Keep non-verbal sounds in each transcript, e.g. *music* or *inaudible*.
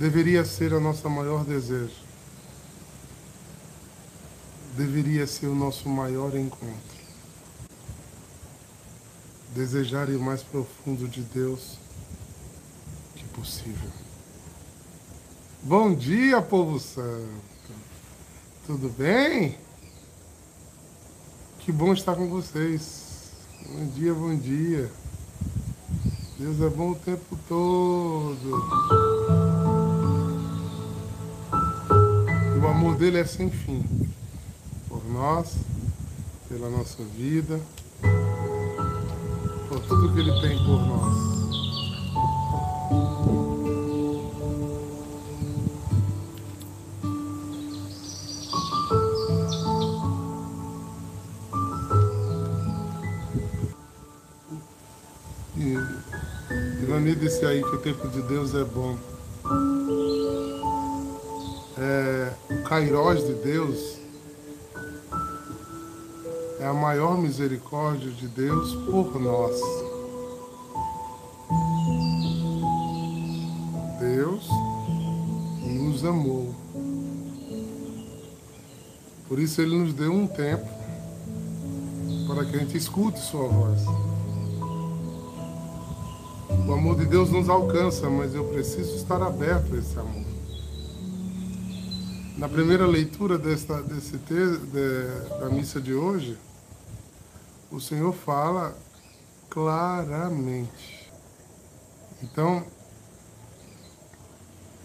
deveria ser o nosso maior desejo. Deveria ser o nosso maior encontro. Desejar ir mais profundo de Deus que possível. Bom dia, povo santo. Tudo bem? Que bom estar com vocês. Bom dia, bom dia. Deus é bom o tempo todo. O amor dele é sem fim. Por nós, pela nossa vida, por tudo que ele tem por nós. E Ivani disse aí que o tempo de Deus é bom. Kairós de Deus é a maior misericórdia de Deus por nós. Deus nos amou. Por isso ele nos deu um tempo para que a gente escute sua voz. O amor de Deus nos alcança, mas eu preciso estar aberto a esse amor. Na primeira leitura desta, desse texto, de, da missa de hoje, o Senhor fala claramente. Então,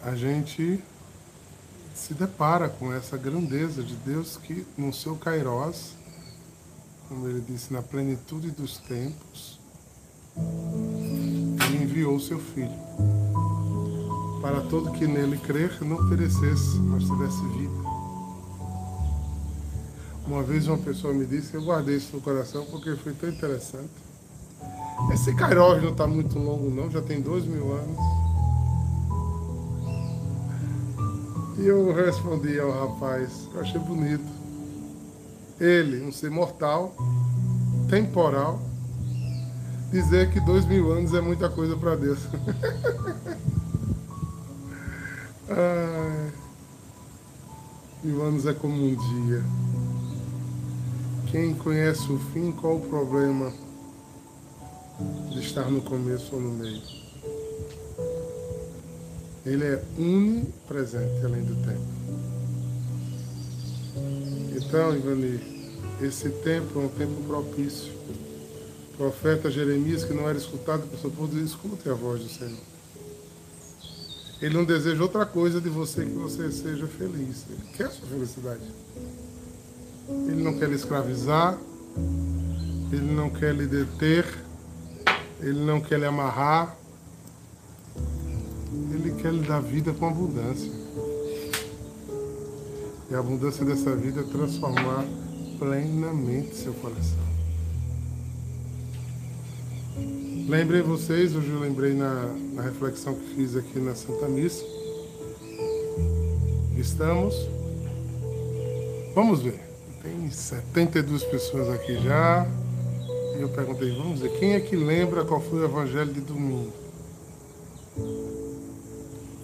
a gente se depara com essa grandeza de Deus que, no seu Kairós, como ele disse, na plenitude dos tempos, ele enviou o seu Filho para todo que nele crer não perecesse, mas tivesse vida. Uma vez uma pessoa me disse, eu guardei isso no coração porque foi tão interessante. Esse Kairos não está muito longo não, já tem dois mil anos. E eu respondi ao rapaz, eu achei bonito. Ele, um ser mortal, temporal, dizer que dois mil anos é muita coisa para Deus. *laughs* Ai, mil anos é como um dia. Quem conhece o fim, qual o problema de estar no começo ou no meio? Ele é unipresente além do tempo. Então, Ivani, esse tempo é um tempo propício. O profeta Jeremias, que não era escutado por seu povo, escute a voz do Senhor. Ele não deseja outra coisa de você que você seja feliz. Ele quer a sua felicidade. Ele não quer lhe escravizar. Ele não quer lhe deter. Ele não quer lhe amarrar. Ele quer lhe dar vida com abundância. E a abundância dessa vida é transformar plenamente seu coração. Lembrei vocês, hoje eu lembrei na, na reflexão que fiz aqui na Santa Missa. Estamos. Vamos ver. Tem 72 pessoas aqui já. E eu perguntei, vamos ver, quem é que lembra qual foi o evangelho de domingo?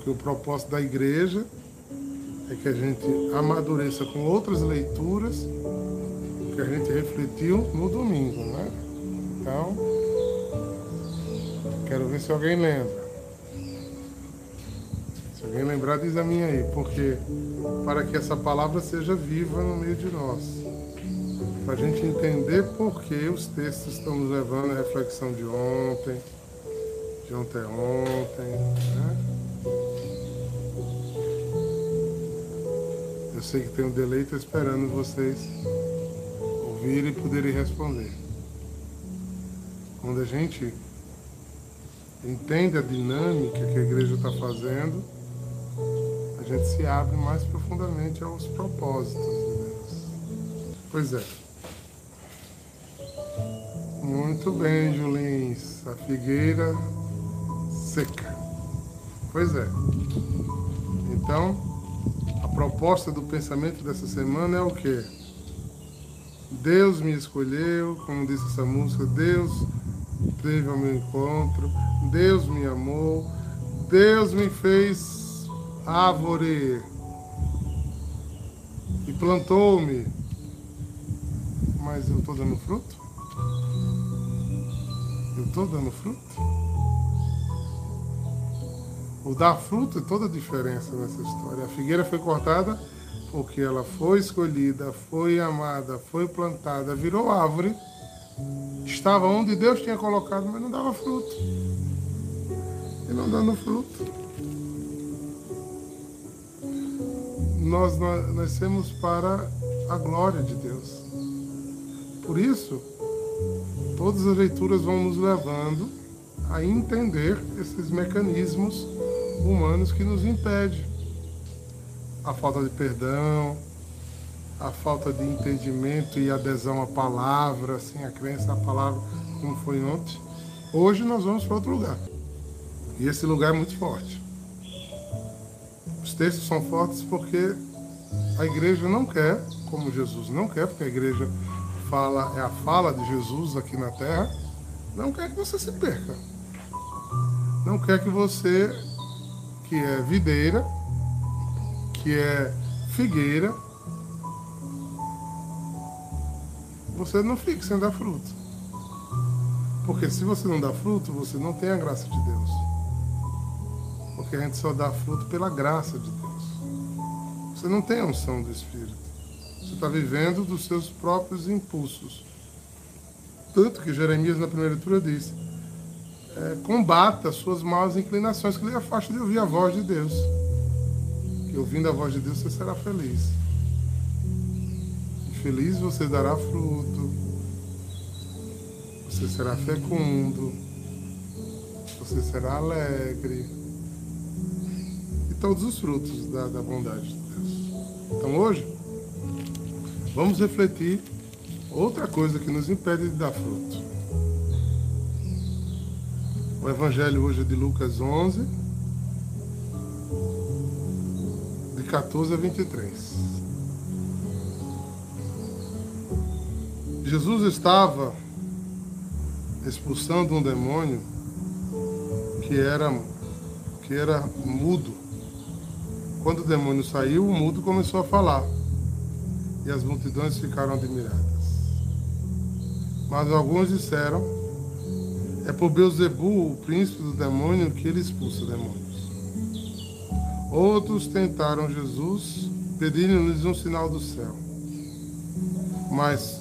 Que o propósito da igreja é que a gente amadureça com outras leituras que a gente refletiu no domingo, né? Então, Quero ver se alguém lembra. Se alguém lembrar, diz a minha aí, porque para que essa palavra seja viva no meio de nós. Para a gente entender por que os textos estão nos levando à reflexão de ontem, de ontem a ontem. Né? Eu sei que tem um deleite esperando vocês ouvirem e poderem responder. Quando a gente entende a dinâmica que a igreja está fazendo, a gente se abre mais profundamente aos propósitos de Deus. Pois é. Muito bem, Julins. A figueira seca. Pois é. Então, a proposta do pensamento dessa semana é o quê? Deus me escolheu, como disse essa música, Deus teve ao meu encontro, Deus me amou, Deus me fez árvore e plantou-me, mas eu estou dando fruto? Eu estou dando fruto? O dar fruto é toda a diferença nessa história. A figueira foi cortada porque ela foi escolhida, foi amada, foi plantada, virou árvore, estava onde Deus tinha colocado, mas não dava fruto. E não dando fruto. Nós nascemos para a glória de Deus. Por isso, todas as leituras vão nos levando a entender esses mecanismos humanos que nos impede. A falta de perdão, a falta de entendimento e adesão à palavra, assim, a crença à palavra, como foi ontem. Hoje nós vamos para outro lugar. E esse lugar é muito forte. Os textos são fortes porque a igreja não quer, como Jesus não quer, porque a igreja fala, é a fala de Jesus aqui na terra, não quer que você se perca. Não quer que você que é videira, que é figueira, você não fique sem dar fruto. Porque se você não dá fruto, você não tem a graça de Deus. Porque a gente só dá fruto pela graça de Deus. Você não tem a unção do Espírito. Você está vivendo dos seus próprios impulsos. Tanto que Jeremias, na primeira leitura, diz: é, combata as suas maus inclinações, que lhe afaste de ouvir a voz de Deus. Que ouvindo a voz de Deus você será feliz. Feliz você dará fruto. Você será fecundo. Você será alegre. E todos os frutos da, da bondade de Deus. Então hoje, vamos refletir outra coisa que nos impede de dar fruto. O evangelho hoje é de Lucas 11, de 14 a 23. Jesus estava expulsando um demônio que era que era mudo. Quando o demônio saiu, o mudo começou a falar. E as multidões ficaram admiradas. Mas alguns disseram: é por Beuzebu, o príncipe do demônio, que ele expulsa demônios. Outros tentaram Jesus, pedindo-lhes um sinal do céu. Mas,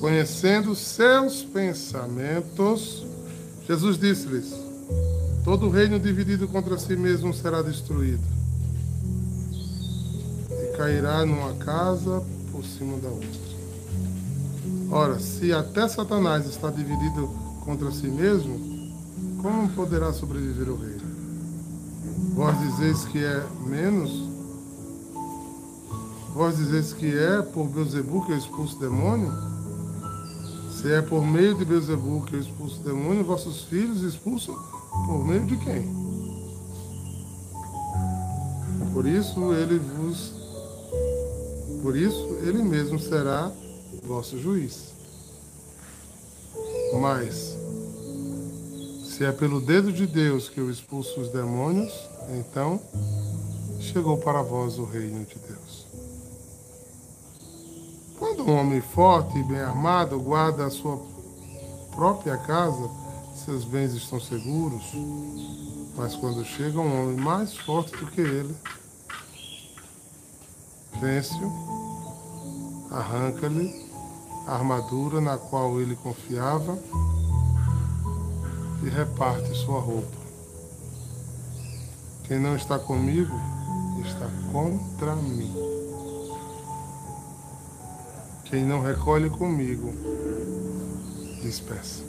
conhecendo seus pensamentos, Jesus disse-lhes: Todo reino dividido contra si mesmo será destruído, e cairá numa casa por cima da outra. Ora, se até Satanás está dividido contra si mesmo, como poderá sobreviver o rei? Vós dizeis que é menos? Vós dizeis que é por Beuzebu que eu expulso demônio? Se é por meio de Beuzebu que eu expulso o demônio, vossos filhos expulsam por meio de quem? Por isso ele vos por isso ele mesmo será vosso juiz. Mas se é pelo dedo de Deus que eu expulso os demônios, então chegou para vós o reino de Deus. Um homem forte e bem armado guarda a sua própria casa, seus bens estão seguros. Mas quando chega um homem mais forte do que ele, vence-o, arranca-lhe a armadura na qual ele confiava e reparte sua roupa. Quem não está comigo está contra mim. Quem não recolhe comigo, dispersa.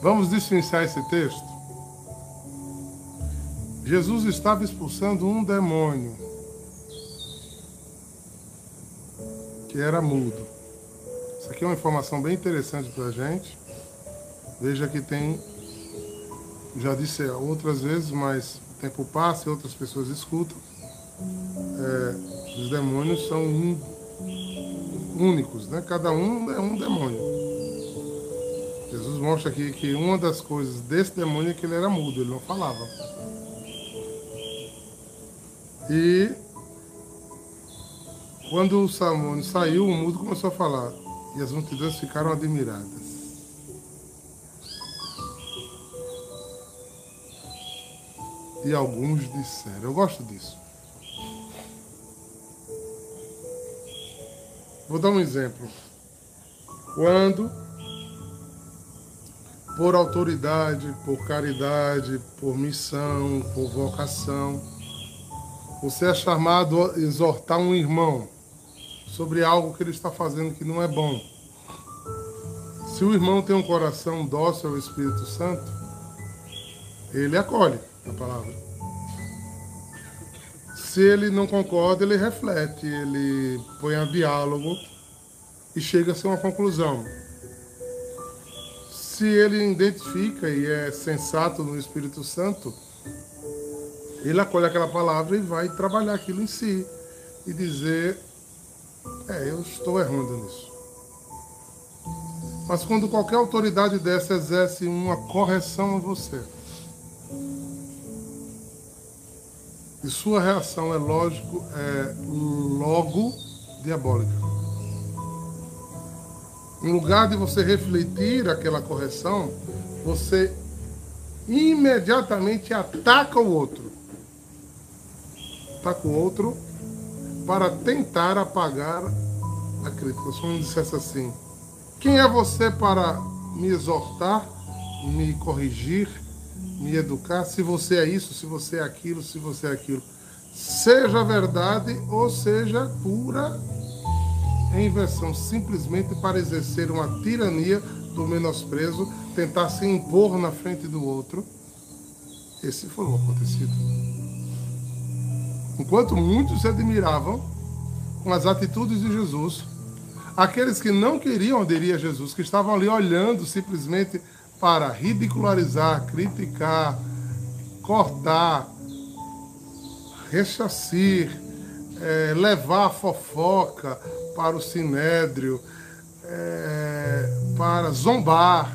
Vamos dispensar esse texto? Jesus estava expulsando um demônio que era mudo. Isso aqui é uma informação bem interessante para a gente. Veja que tem, já disse outras vezes, mas o tempo passa e outras pessoas escutam. É, os demônios são un, únicos, né? Cada um é um demônio. Jesus mostra aqui que uma das coisas desse demônio é que ele era mudo, ele não falava. E quando o Samônio saiu, o mudo começou a falar. E as multidões ficaram admiradas. E alguns disseram. Eu gosto disso. Vou dar um exemplo. Quando, por autoridade, por caridade, por missão, por vocação, você é chamado a exortar um irmão sobre algo que ele está fazendo que não é bom. Se o irmão tem um coração dócil ao Espírito Santo, ele acolhe a palavra. Se ele não concorda, ele reflete, ele põe a diálogo e chega a ser uma conclusão. Se ele identifica e é sensato no Espírito Santo, ele acolhe aquela palavra e vai trabalhar aquilo em si e dizer: É, eu estou errando nisso. Mas quando qualquer autoridade dessa exerce uma correção a você, e sua reação é lógico, é logo diabólica. Em lugar de você refletir aquela correção, você imediatamente ataca o outro com o outro para tentar apagar a crítica. Se um dissesse assim: Quem é você para me exortar, me corrigir, me educar? Se você é isso, se você é aquilo, se você é aquilo. Seja verdade ou seja pura inversão, simplesmente para exercer uma tirania do menosprezo, tentar se impor na frente do outro. Esse foi o acontecido. Enquanto muitos se admiravam com as atitudes de Jesus, aqueles que não queriam aderir a Jesus, que estavam ali olhando simplesmente para ridicularizar, criticar, cortar, rechacir, é, levar a fofoca para o sinédrio, é, para zombar.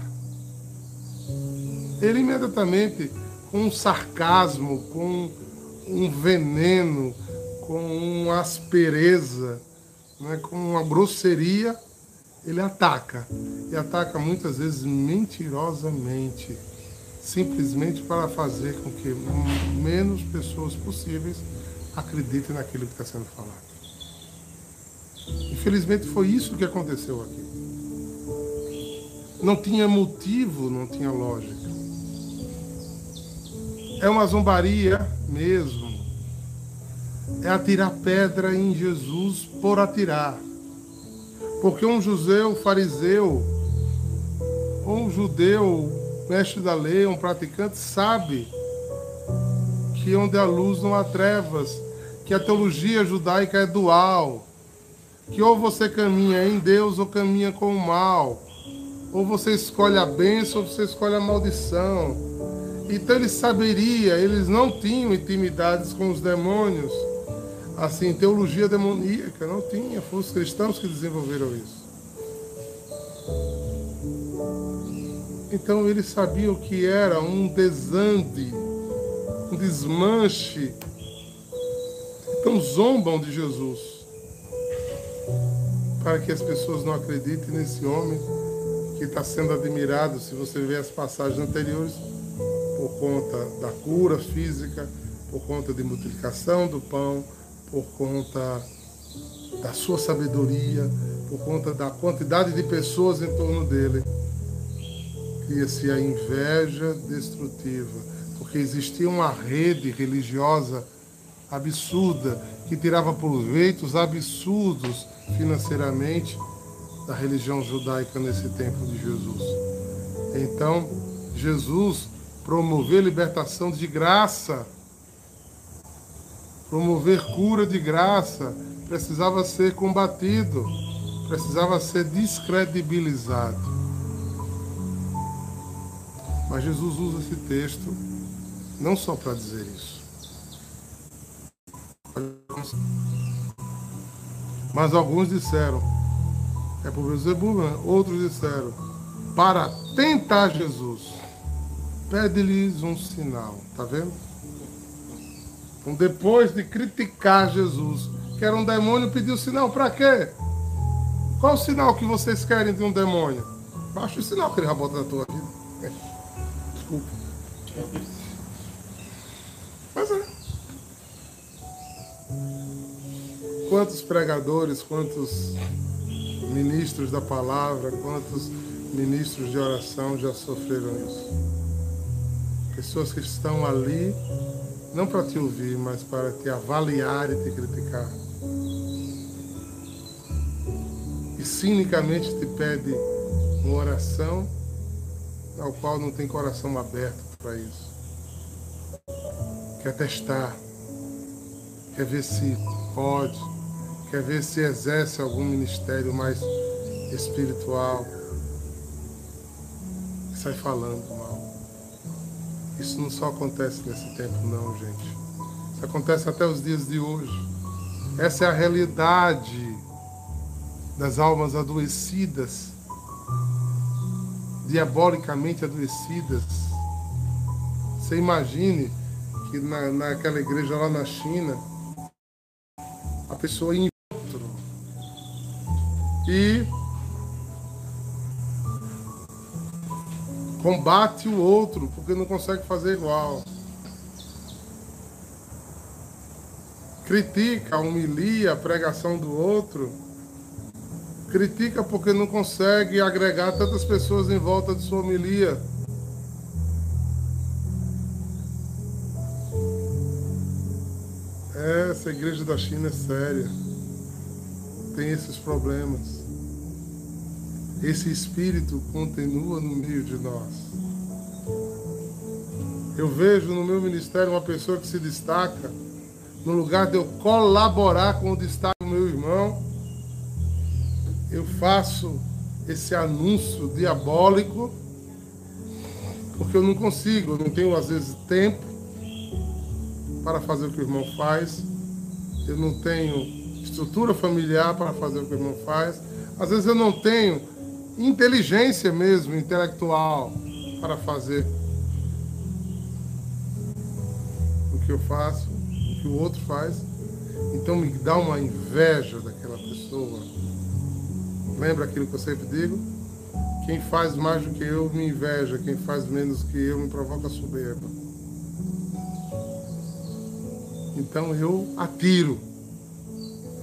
Ele imediatamente, com um sarcasmo, com um veneno, com uma aspereza, né, com uma grosseria, ele ataca. E ataca muitas vezes mentirosamente, simplesmente para fazer com que menos pessoas possíveis acreditem naquilo que está sendo falado. Infelizmente foi isso que aconteceu aqui. Não tinha motivo, não tinha lógica. É uma zombaria mesmo. É atirar pedra em Jesus por atirar. Porque um judeu fariseu, um judeu mestre da lei, um praticante, sabe que onde há luz não há trevas, que a teologia judaica é dual, que ou você caminha em Deus ou caminha com o mal, ou você escolhe a bênção ou você escolhe a maldição. Então ele saberia, eles não tinham intimidades com os demônios, assim, teologia demoníaca, não tinha, foram os cristãos que desenvolveram isso. Então eles sabiam que era um desande, um desmanche. Então zombam de Jesus. Para que as pessoas não acreditem nesse homem que está sendo admirado, se você ver as passagens anteriores, por conta da cura física, por conta de multiplicação do pão, por conta da sua sabedoria, por conta da quantidade de pessoas em torno dele. Cria-se a inveja destrutiva, porque existia uma rede religiosa absurda que tirava proveitos absurdos financeiramente da religião judaica nesse tempo de Jesus. Então, Jesus promover libertação de graça, promover cura de graça, precisava ser combatido, precisava ser descredibilizado. Mas Jesus usa esse texto não só para dizer isso. Mas alguns disseram, é por Beelzebub, outros disseram, para tentar Jesus. Pede-lhes um sinal, tá vendo? Então, depois de criticar Jesus, que era um demônio, pediu sinal para quê? Qual o sinal que vocês querem de um demônio? Baixa o sinal que ele vai botar na tua vida. Desculpa. Mas é. Quantos pregadores, quantos ministros da palavra, quantos ministros de oração já sofreram isso? Pessoas que estão ali não para te ouvir, mas para te avaliar e te criticar. E cinicamente te pede uma oração ao qual não tem coração aberto para isso. Quer testar, quer ver se pode, quer ver se exerce algum ministério mais espiritual. E sai falando mal. Isso não só acontece nesse tempo, não, gente. Isso acontece até os dias de hoje. Essa é a realidade das almas adoecidas, diabolicamente adoecidas. Você imagine que na, naquela igreja lá na China, a pessoa outro e combate o outro porque não consegue fazer igual. Critica, humilia a pregação do outro. Critica porque não consegue agregar tantas pessoas em volta de sua homilia. Essa igreja da China é séria. Tem esses problemas. Esse espírito continua no meio de nós. Eu vejo no meu ministério uma pessoa que se destaca, no lugar de eu colaborar com o destaque do meu irmão, faço esse anúncio diabólico, porque eu não consigo, eu não tenho às vezes tempo para fazer o que o irmão faz, eu não tenho estrutura familiar para fazer o que o irmão faz, às vezes eu não tenho inteligência mesmo, intelectual, para fazer o que eu faço, o que o outro faz. Então me dá uma inveja daquela pessoa. Lembra aquilo que eu sempre digo? Quem faz mais do que eu me inveja, quem faz menos que eu me provoca soberba. Então eu atiro.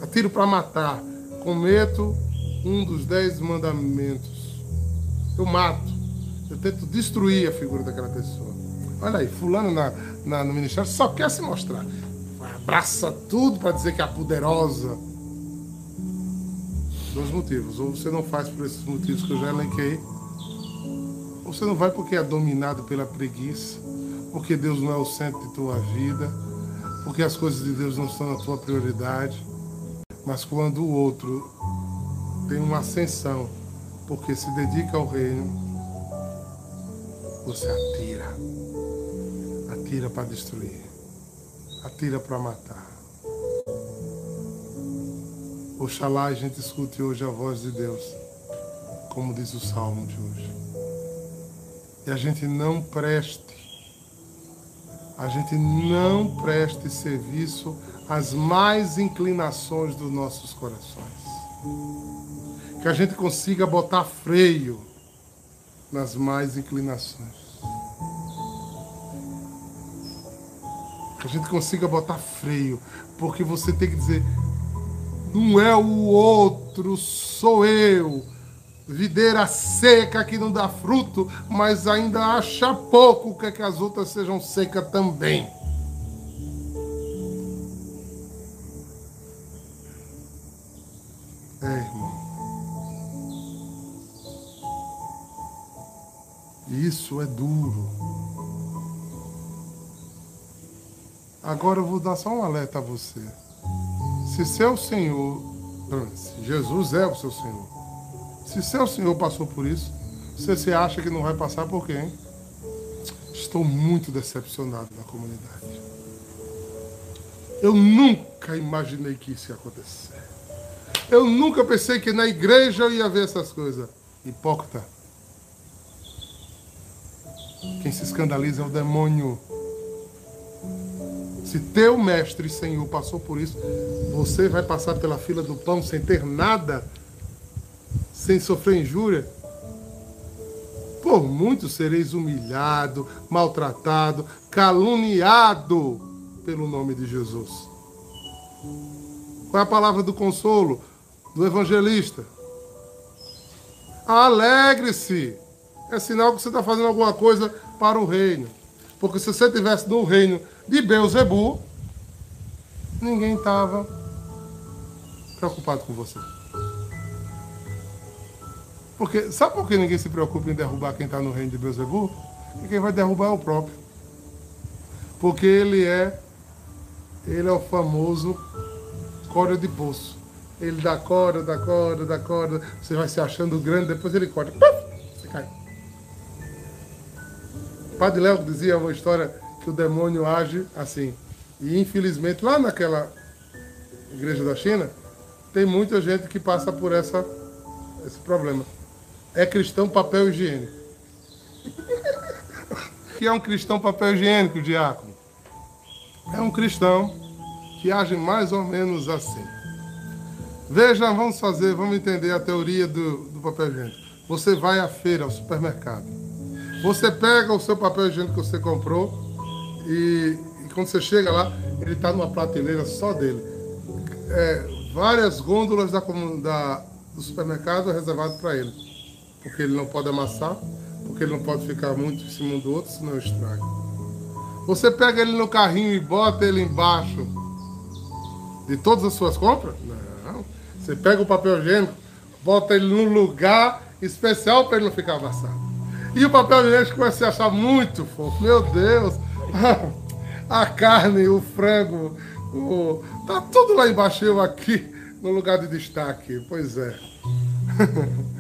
Atiro para matar. Cometo um dos dez mandamentos. Eu mato. Eu tento destruir a figura daquela pessoa. Olha aí, fulano na, na, no ministério só quer se mostrar. Abraça tudo para dizer que é poderosa. Dois motivos. Ou você não faz por esses motivos que eu já elenquei. Ou você não vai porque é dominado pela preguiça. Porque Deus não é o centro de tua vida. Porque as coisas de Deus não são a tua prioridade. Mas quando o outro tem uma ascensão, porque se dedica ao reino, você atira. Atira para destruir. Atira para matar. Oxalá a gente escute hoje a voz de Deus, como diz o salmo de hoje. E a gente não preste, a gente não preste serviço às mais inclinações dos nossos corações que a gente consiga botar freio nas mais inclinações. Que a gente consiga botar freio, porque você tem que dizer: não é o outro, sou eu. Videira seca que não dá fruto, mas ainda acha pouco que, é que as outras sejam secas também. Isso é duro. Agora eu vou dar só um alerta a você. Se seu Senhor, se Jesus é o seu Senhor, se seu Senhor passou por isso, você se acha que não vai passar por quem? Estou muito decepcionado na comunidade. Eu nunca imaginei que isso ia acontecer. Eu nunca pensei que na igreja eu ia ver essas coisas. Hipócrita. Quem se escandaliza é o demônio. Se teu mestre Senhor passou por isso, você vai passar pela fila do pão sem ter nada, sem sofrer injúria. Por muito sereis humilhado, maltratado, caluniado pelo nome de Jesus. Qual é a palavra do consolo do evangelista? Alegre-se. É sinal que você está fazendo alguma coisa para o reino. Porque se você estivesse no reino de Beuzebu, ninguém estava preocupado com você. Porque, sabe por que ninguém se preocupa em derrubar quem está no reino de Beuzebu? Porque quem vai derrubar é o próprio. Porque ele é, ele é o famoso corda de poço. Ele dá corda, dá corda, dá corda, você vai se achando grande, depois ele corta, você cai. Padre Léo dizia uma história que o demônio age assim. E infelizmente, lá naquela igreja da China, tem muita gente que passa por essa, esse problema. É cristão papel higiênico. que é um cristão papel higiênico, diácono? É um cristão que age mais ou menos assim. Veja, vamos fazer, vamos entender a teoria do, do papel higiênico. Você vai à feira, ao supermercado. Você pega o seu papel higiênico que você comprou e, e quando você chega lá, ele está numa prateleira só dele. É, várias gôndolas da, da, do supermercado reservado para ele. Porque ele não pode amassar, porque ele não pode ficar muito em cima do outro, senão estraga. Você pega ele no carrinho e bota ele embaixo de todas as suas compras? Não. Você pega o papel higiênico, bota ele num lugar especial para ele não ficar amassado. E o papel higiênico a se achar muito fofo. Meu Deus! *laughs* A carne, o frango, o... tá tudo lá embaixo, eu aqui no lugar de destaque. Pois é. *laughs*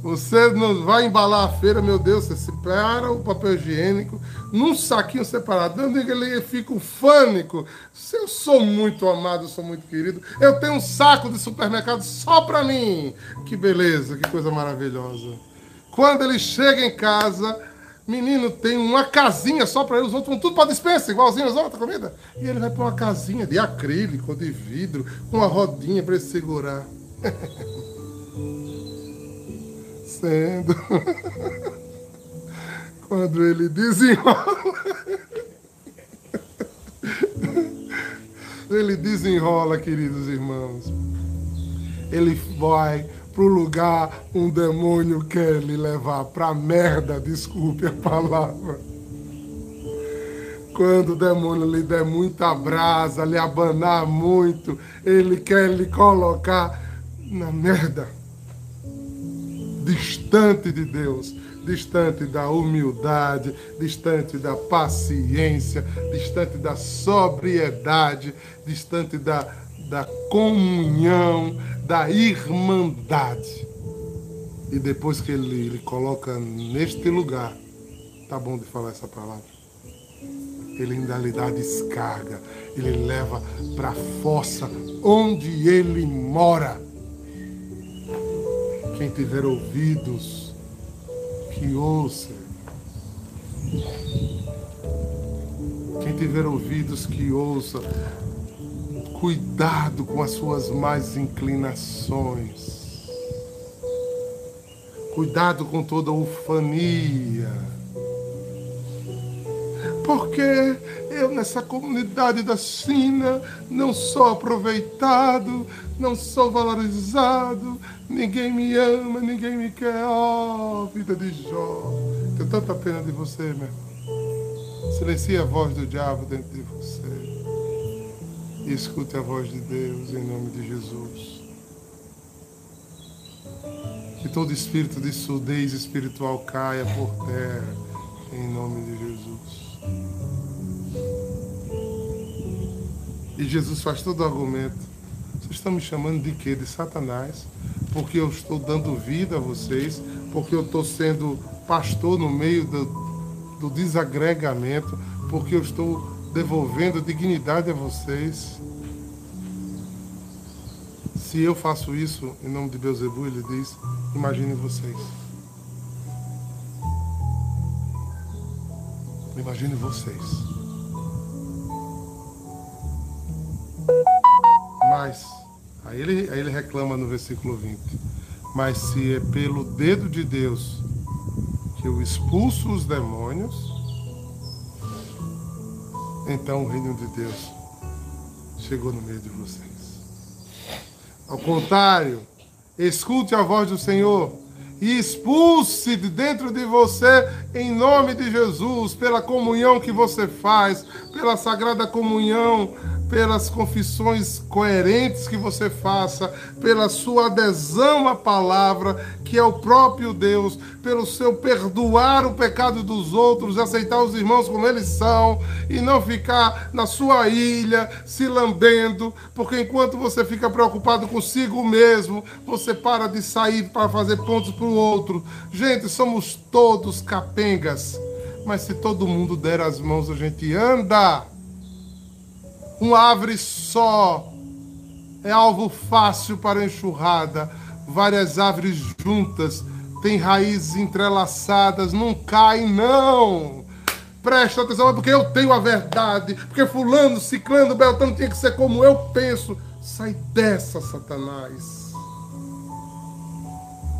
Você não vai embalar a feira, meu Deus, você separa o papel higiênico num saquinho separado. Não diga ele fica um fânico. Eu sou muito amado, sou muito querido. Eu tenho um saco de supermercado só para mim. Que beleza, que coisa maravilhosa. Quando ele chega em casa, menino tem uma casinha só para ele, os outros vão tudo para dispensa, igualzinho as outras comidas. E ele vai para uma casinha de acrílico, de vidro, com uma rodinha para ele segurar. *laughs* acontecendo. *laughs* Quando ele desenrola. *laughs* Ele desenrola, queridos irmãos. Ele vai para o lugar um demônio quer lhe levar para merda, desculpe a palavra. Quando o demônio lhe der muita brasa, lhe abanar muito, ele quer lhe colocar na merda distante de Deus, distante da humildade, distante da paciência, distante da sobriedade, distante da, da comunhão, da irmandade. E depois que ele, ele coloca neste lugar, tá bom de falar essa palavra. Ele ainda lhe dá descarga, ele leva para a fossa onde ele mora quem tiver ouvidos, que ouça. Quem tiver ouvidos, que ouça. Cuidado com as suas más inclinações. Cuidado com toda ufania. Porque eu nessa comunidade da China não sou aproveitado, não sou valorizado, ninguém me ama, ninguém me quer. Oh, vida de Jó. Tenho tanta pena de você, meu irmão. Silencie a voz do diabo dentro de você. Escute a voz de Deus em nome de Jesus. Que todo espírito de surdez espiritual caia por terra em nome de Jesus. E Jesus faz todo o argumento. Vocês estão me chamando de quê? De Satanás? Porque eu estou dando vida a vocês, porque eu estou sendo pastor no meio do, do desagregamento, porque eu estou devolvendo dignidade a vocês. Se eu faço isso em nome de Beuzebu, ele diz, imagine vocês. Imagine vocês. Mas, aí ele, aí ele reclama no versículo 20. Mas se é pelo dedo de Deus que eu expulso os demônios, então o reino de Deus chegou no meio de vocês. Ao contrário, escute a voz do Senhor e expulse de dentro de você, em nome de Jesus, pela comunhão que você faz, pela sagrada comunhão, pelas confissões coerentes que você faça, pela sua adesão à palavra, que é o próprio Deus, pelo seu perdoar o pecado dos outros, aceitar os irmãos como eles são e não ficar na sua ilha se lambendo, porque enquanto você fica preocupado consigo mesmo, você para de sair para fazer pontos para o outro. Gente, somos todos capengas, mas se todo mundo der as mãos, a gente anda. Uma árvore só é alvo fácil para enxurrada. Várias árvores juntas têm raízes entrelaçadas, não caem, não. Presta atenção, é porque eu tenho a verdade, porque fulano, ciclano, beltano tinha que ser como eu penso. Sai dessa, Satanás.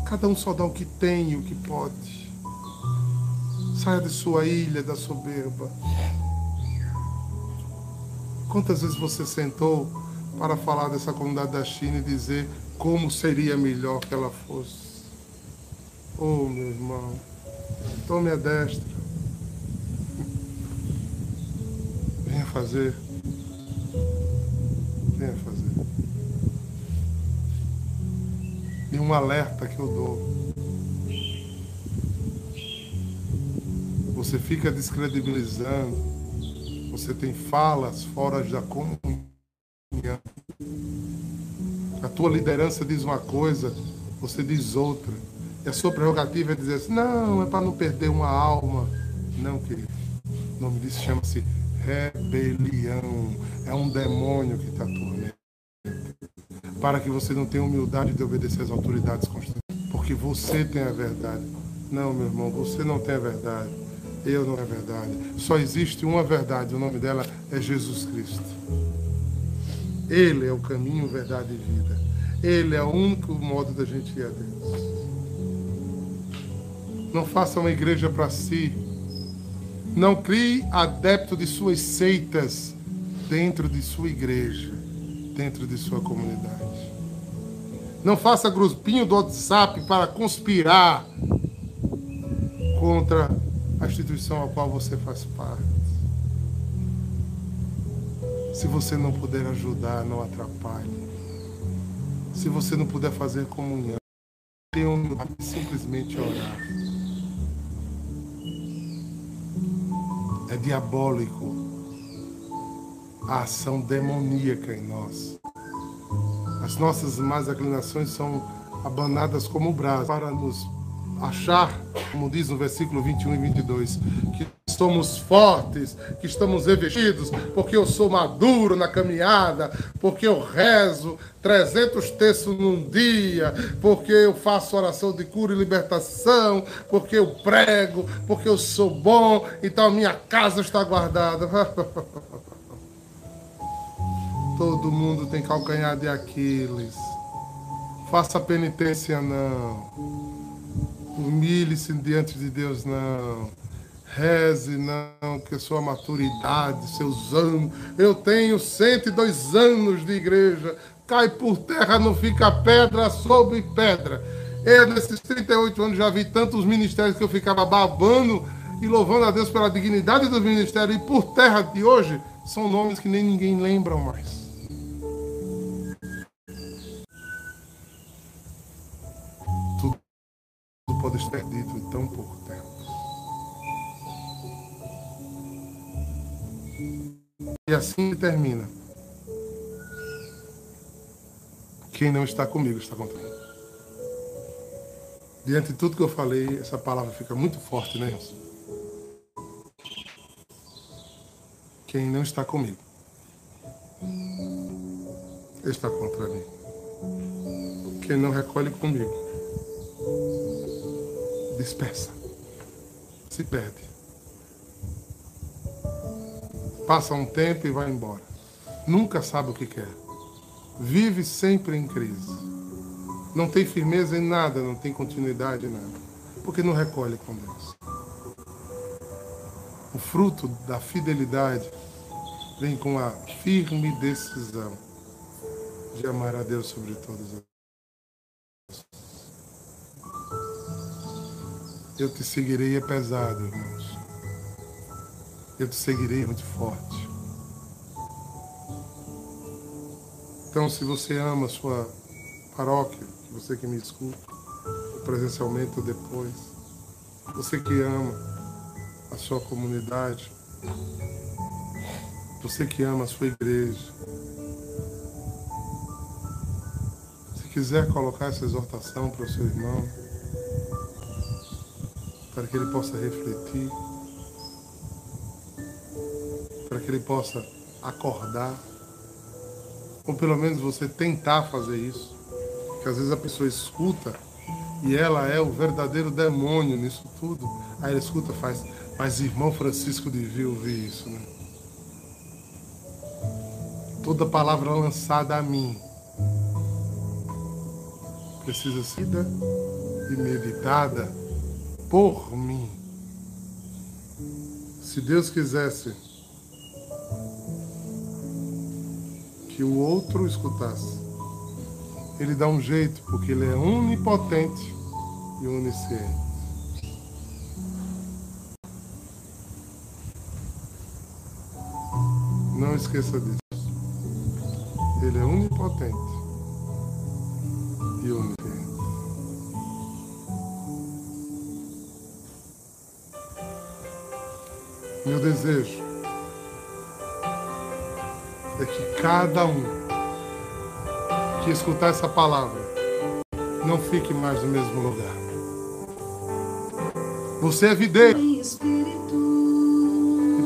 Cada um só dá o que tem e o que pode. Saia de sua ilha da soberba. Quantas vezes você sentou para falar dessa comunidade da China e dizer como seria melhor que ela fosse? Oh, meu irmão, tome a destra. Venha fazer. Venha fazer. E um alerta que eu dou. Você fica descredibilizando você tem falas fora da comunhão. A tua liderança diz uma coisa, você diz outra. E a sua prerrogativa é dizer assim, não, é para não perder uma alma. Não, querido. O nome disso chama-se rebelião. É um demônio que está atuando. Para que você não tenha humildade de obedecer às autoridades constantes. Porque você tem a verdade. Não, meu irmão, você não tem a verdade. Eu não é verdade. Só existe uma verdade, o nome dela é Jesus Cristo. Ele é o caminho, verdade e vida. Ele é o único modo da gente ir a Deus. Não faça uma igreja para si. Não crie adepto de suas seitas dentro de sua igreja, dentro de sua comunidade. Não faça grupinho do WhatsApp para conspirar contra a instituição a qual você faz parte. Se você não puder ajudar, não atrapalhe. Se você não puder fazer comunhão, tenha humildade simplesmente orar. É diabólico a ação demoníaca em nós. As nossas más inclinações são abanadas como brasa para nos achar, como diz no versículo 21 e 22, que somos fortes, que estamos revestidos, porque eu sou maduro na caminhada, porque eu rezo 300 textos num dia, porque eu faço oração de cura e libertação, porque eu prego, porque eu sou bom, então a minha casa está guardada. *laughs* Todo mundo tem calcanhar de Aquiles. Faça penitência não. Humilhe-se diante de Deus, não. Reze, não, que a sua maturidade, seus anos. Eu tenho 102 anos de igreja. Cai por terra, não fica pedra sobre pedra. Eu, nesses 38 anos, já vi tantos ministérios que eu ficava babando e louvando a Deus pela dignidade dos ministérios. E por terra de hoje, são nomes que nem ninguém lembra mais. Podes ter dito em tão pouco tempo. E assim termina. Quem não está comigo está contra mim. Diante de tudo que eu falei, essa palavra fica muito forte, né? Quem não está comigo está contra mim. Quem não recolhe comigo dispersa, se perde. Passa um tempo e vai embora. Nunca sabe o que quer. Vive sempre em crise. Não tem firmeza em nada, não tem continuidade em nada. Porque não recolhe com Deus. O fruto da fidelidade vem com a firme decisão de amar a Deus sobre todas as Eu te seguirei é pesado, irmãos. Eu te seguirei muito forte. Então, se você ama a sua paróquia, você que me escuta, presencialmente ou depois, você que ama a sua comunidade, você que ama a sua igreja, se quiser colocar essa exortação para o seu irmão, para que ele possa refletir, para que ele possa acordar, ou pelo menos você tentar fazer isso, que às vezes a pessoa escuta e ela é o verdadeiro demônio nisso tudo, aí ela escuta faz, mas irmão Francisco devia ouvir isso, né? Toda palavra lançada a mim precisa ser e meditada por mim. Se Deus quisesse que o outro escutasse, Ele dá um jeito, porque Ele é onipotente e onisciente. Não esqueça disso. Ele é onipotente e onisciente. Meu desejo é que cada um que escutar essa palavra não fique mais no mesmo lugar. Você é videiro e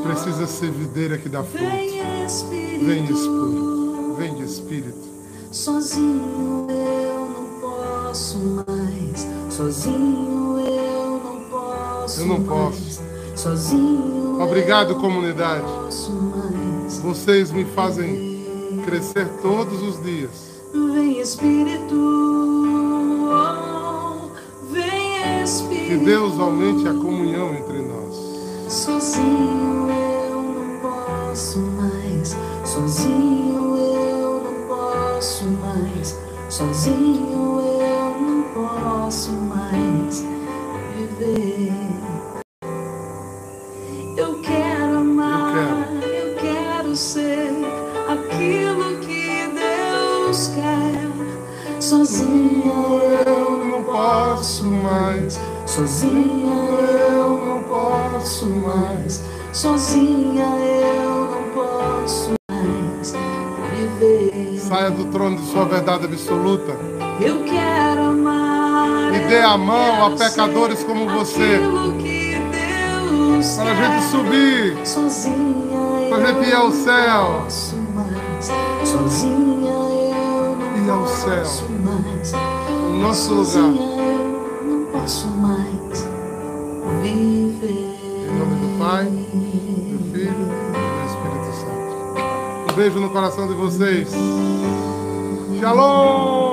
precisa ser videira que dá fruto. Vem Espírito, vem Espírito. Sozinho eu não posso mais, sozinho eu não posso. Eu não posso. Sozinho Obrigado, comunidade. Vocês me fazem crescer todos os dias. Vem Espírito, oh, vem Espírito. Que Deus aumente a comunhão entre nós. Sozinho eu não posso mais. Sozinho eu não posso mais. Sozinho eu não posso mais viver. Mais. Sozinho eu não posso mais. Sozinha eu não posso mais viver. Saia do trono de sua verdade absoluta Eu quero amar. e dê a mão a pecadores como você. Para a gente subir, Sozinha para a gente ir eu ao não céu. posso mais. Sozinha eu não Ir ao posso céu. mais. no nosso Sozinha lugar. Beijo no coração de vocês. Shalom!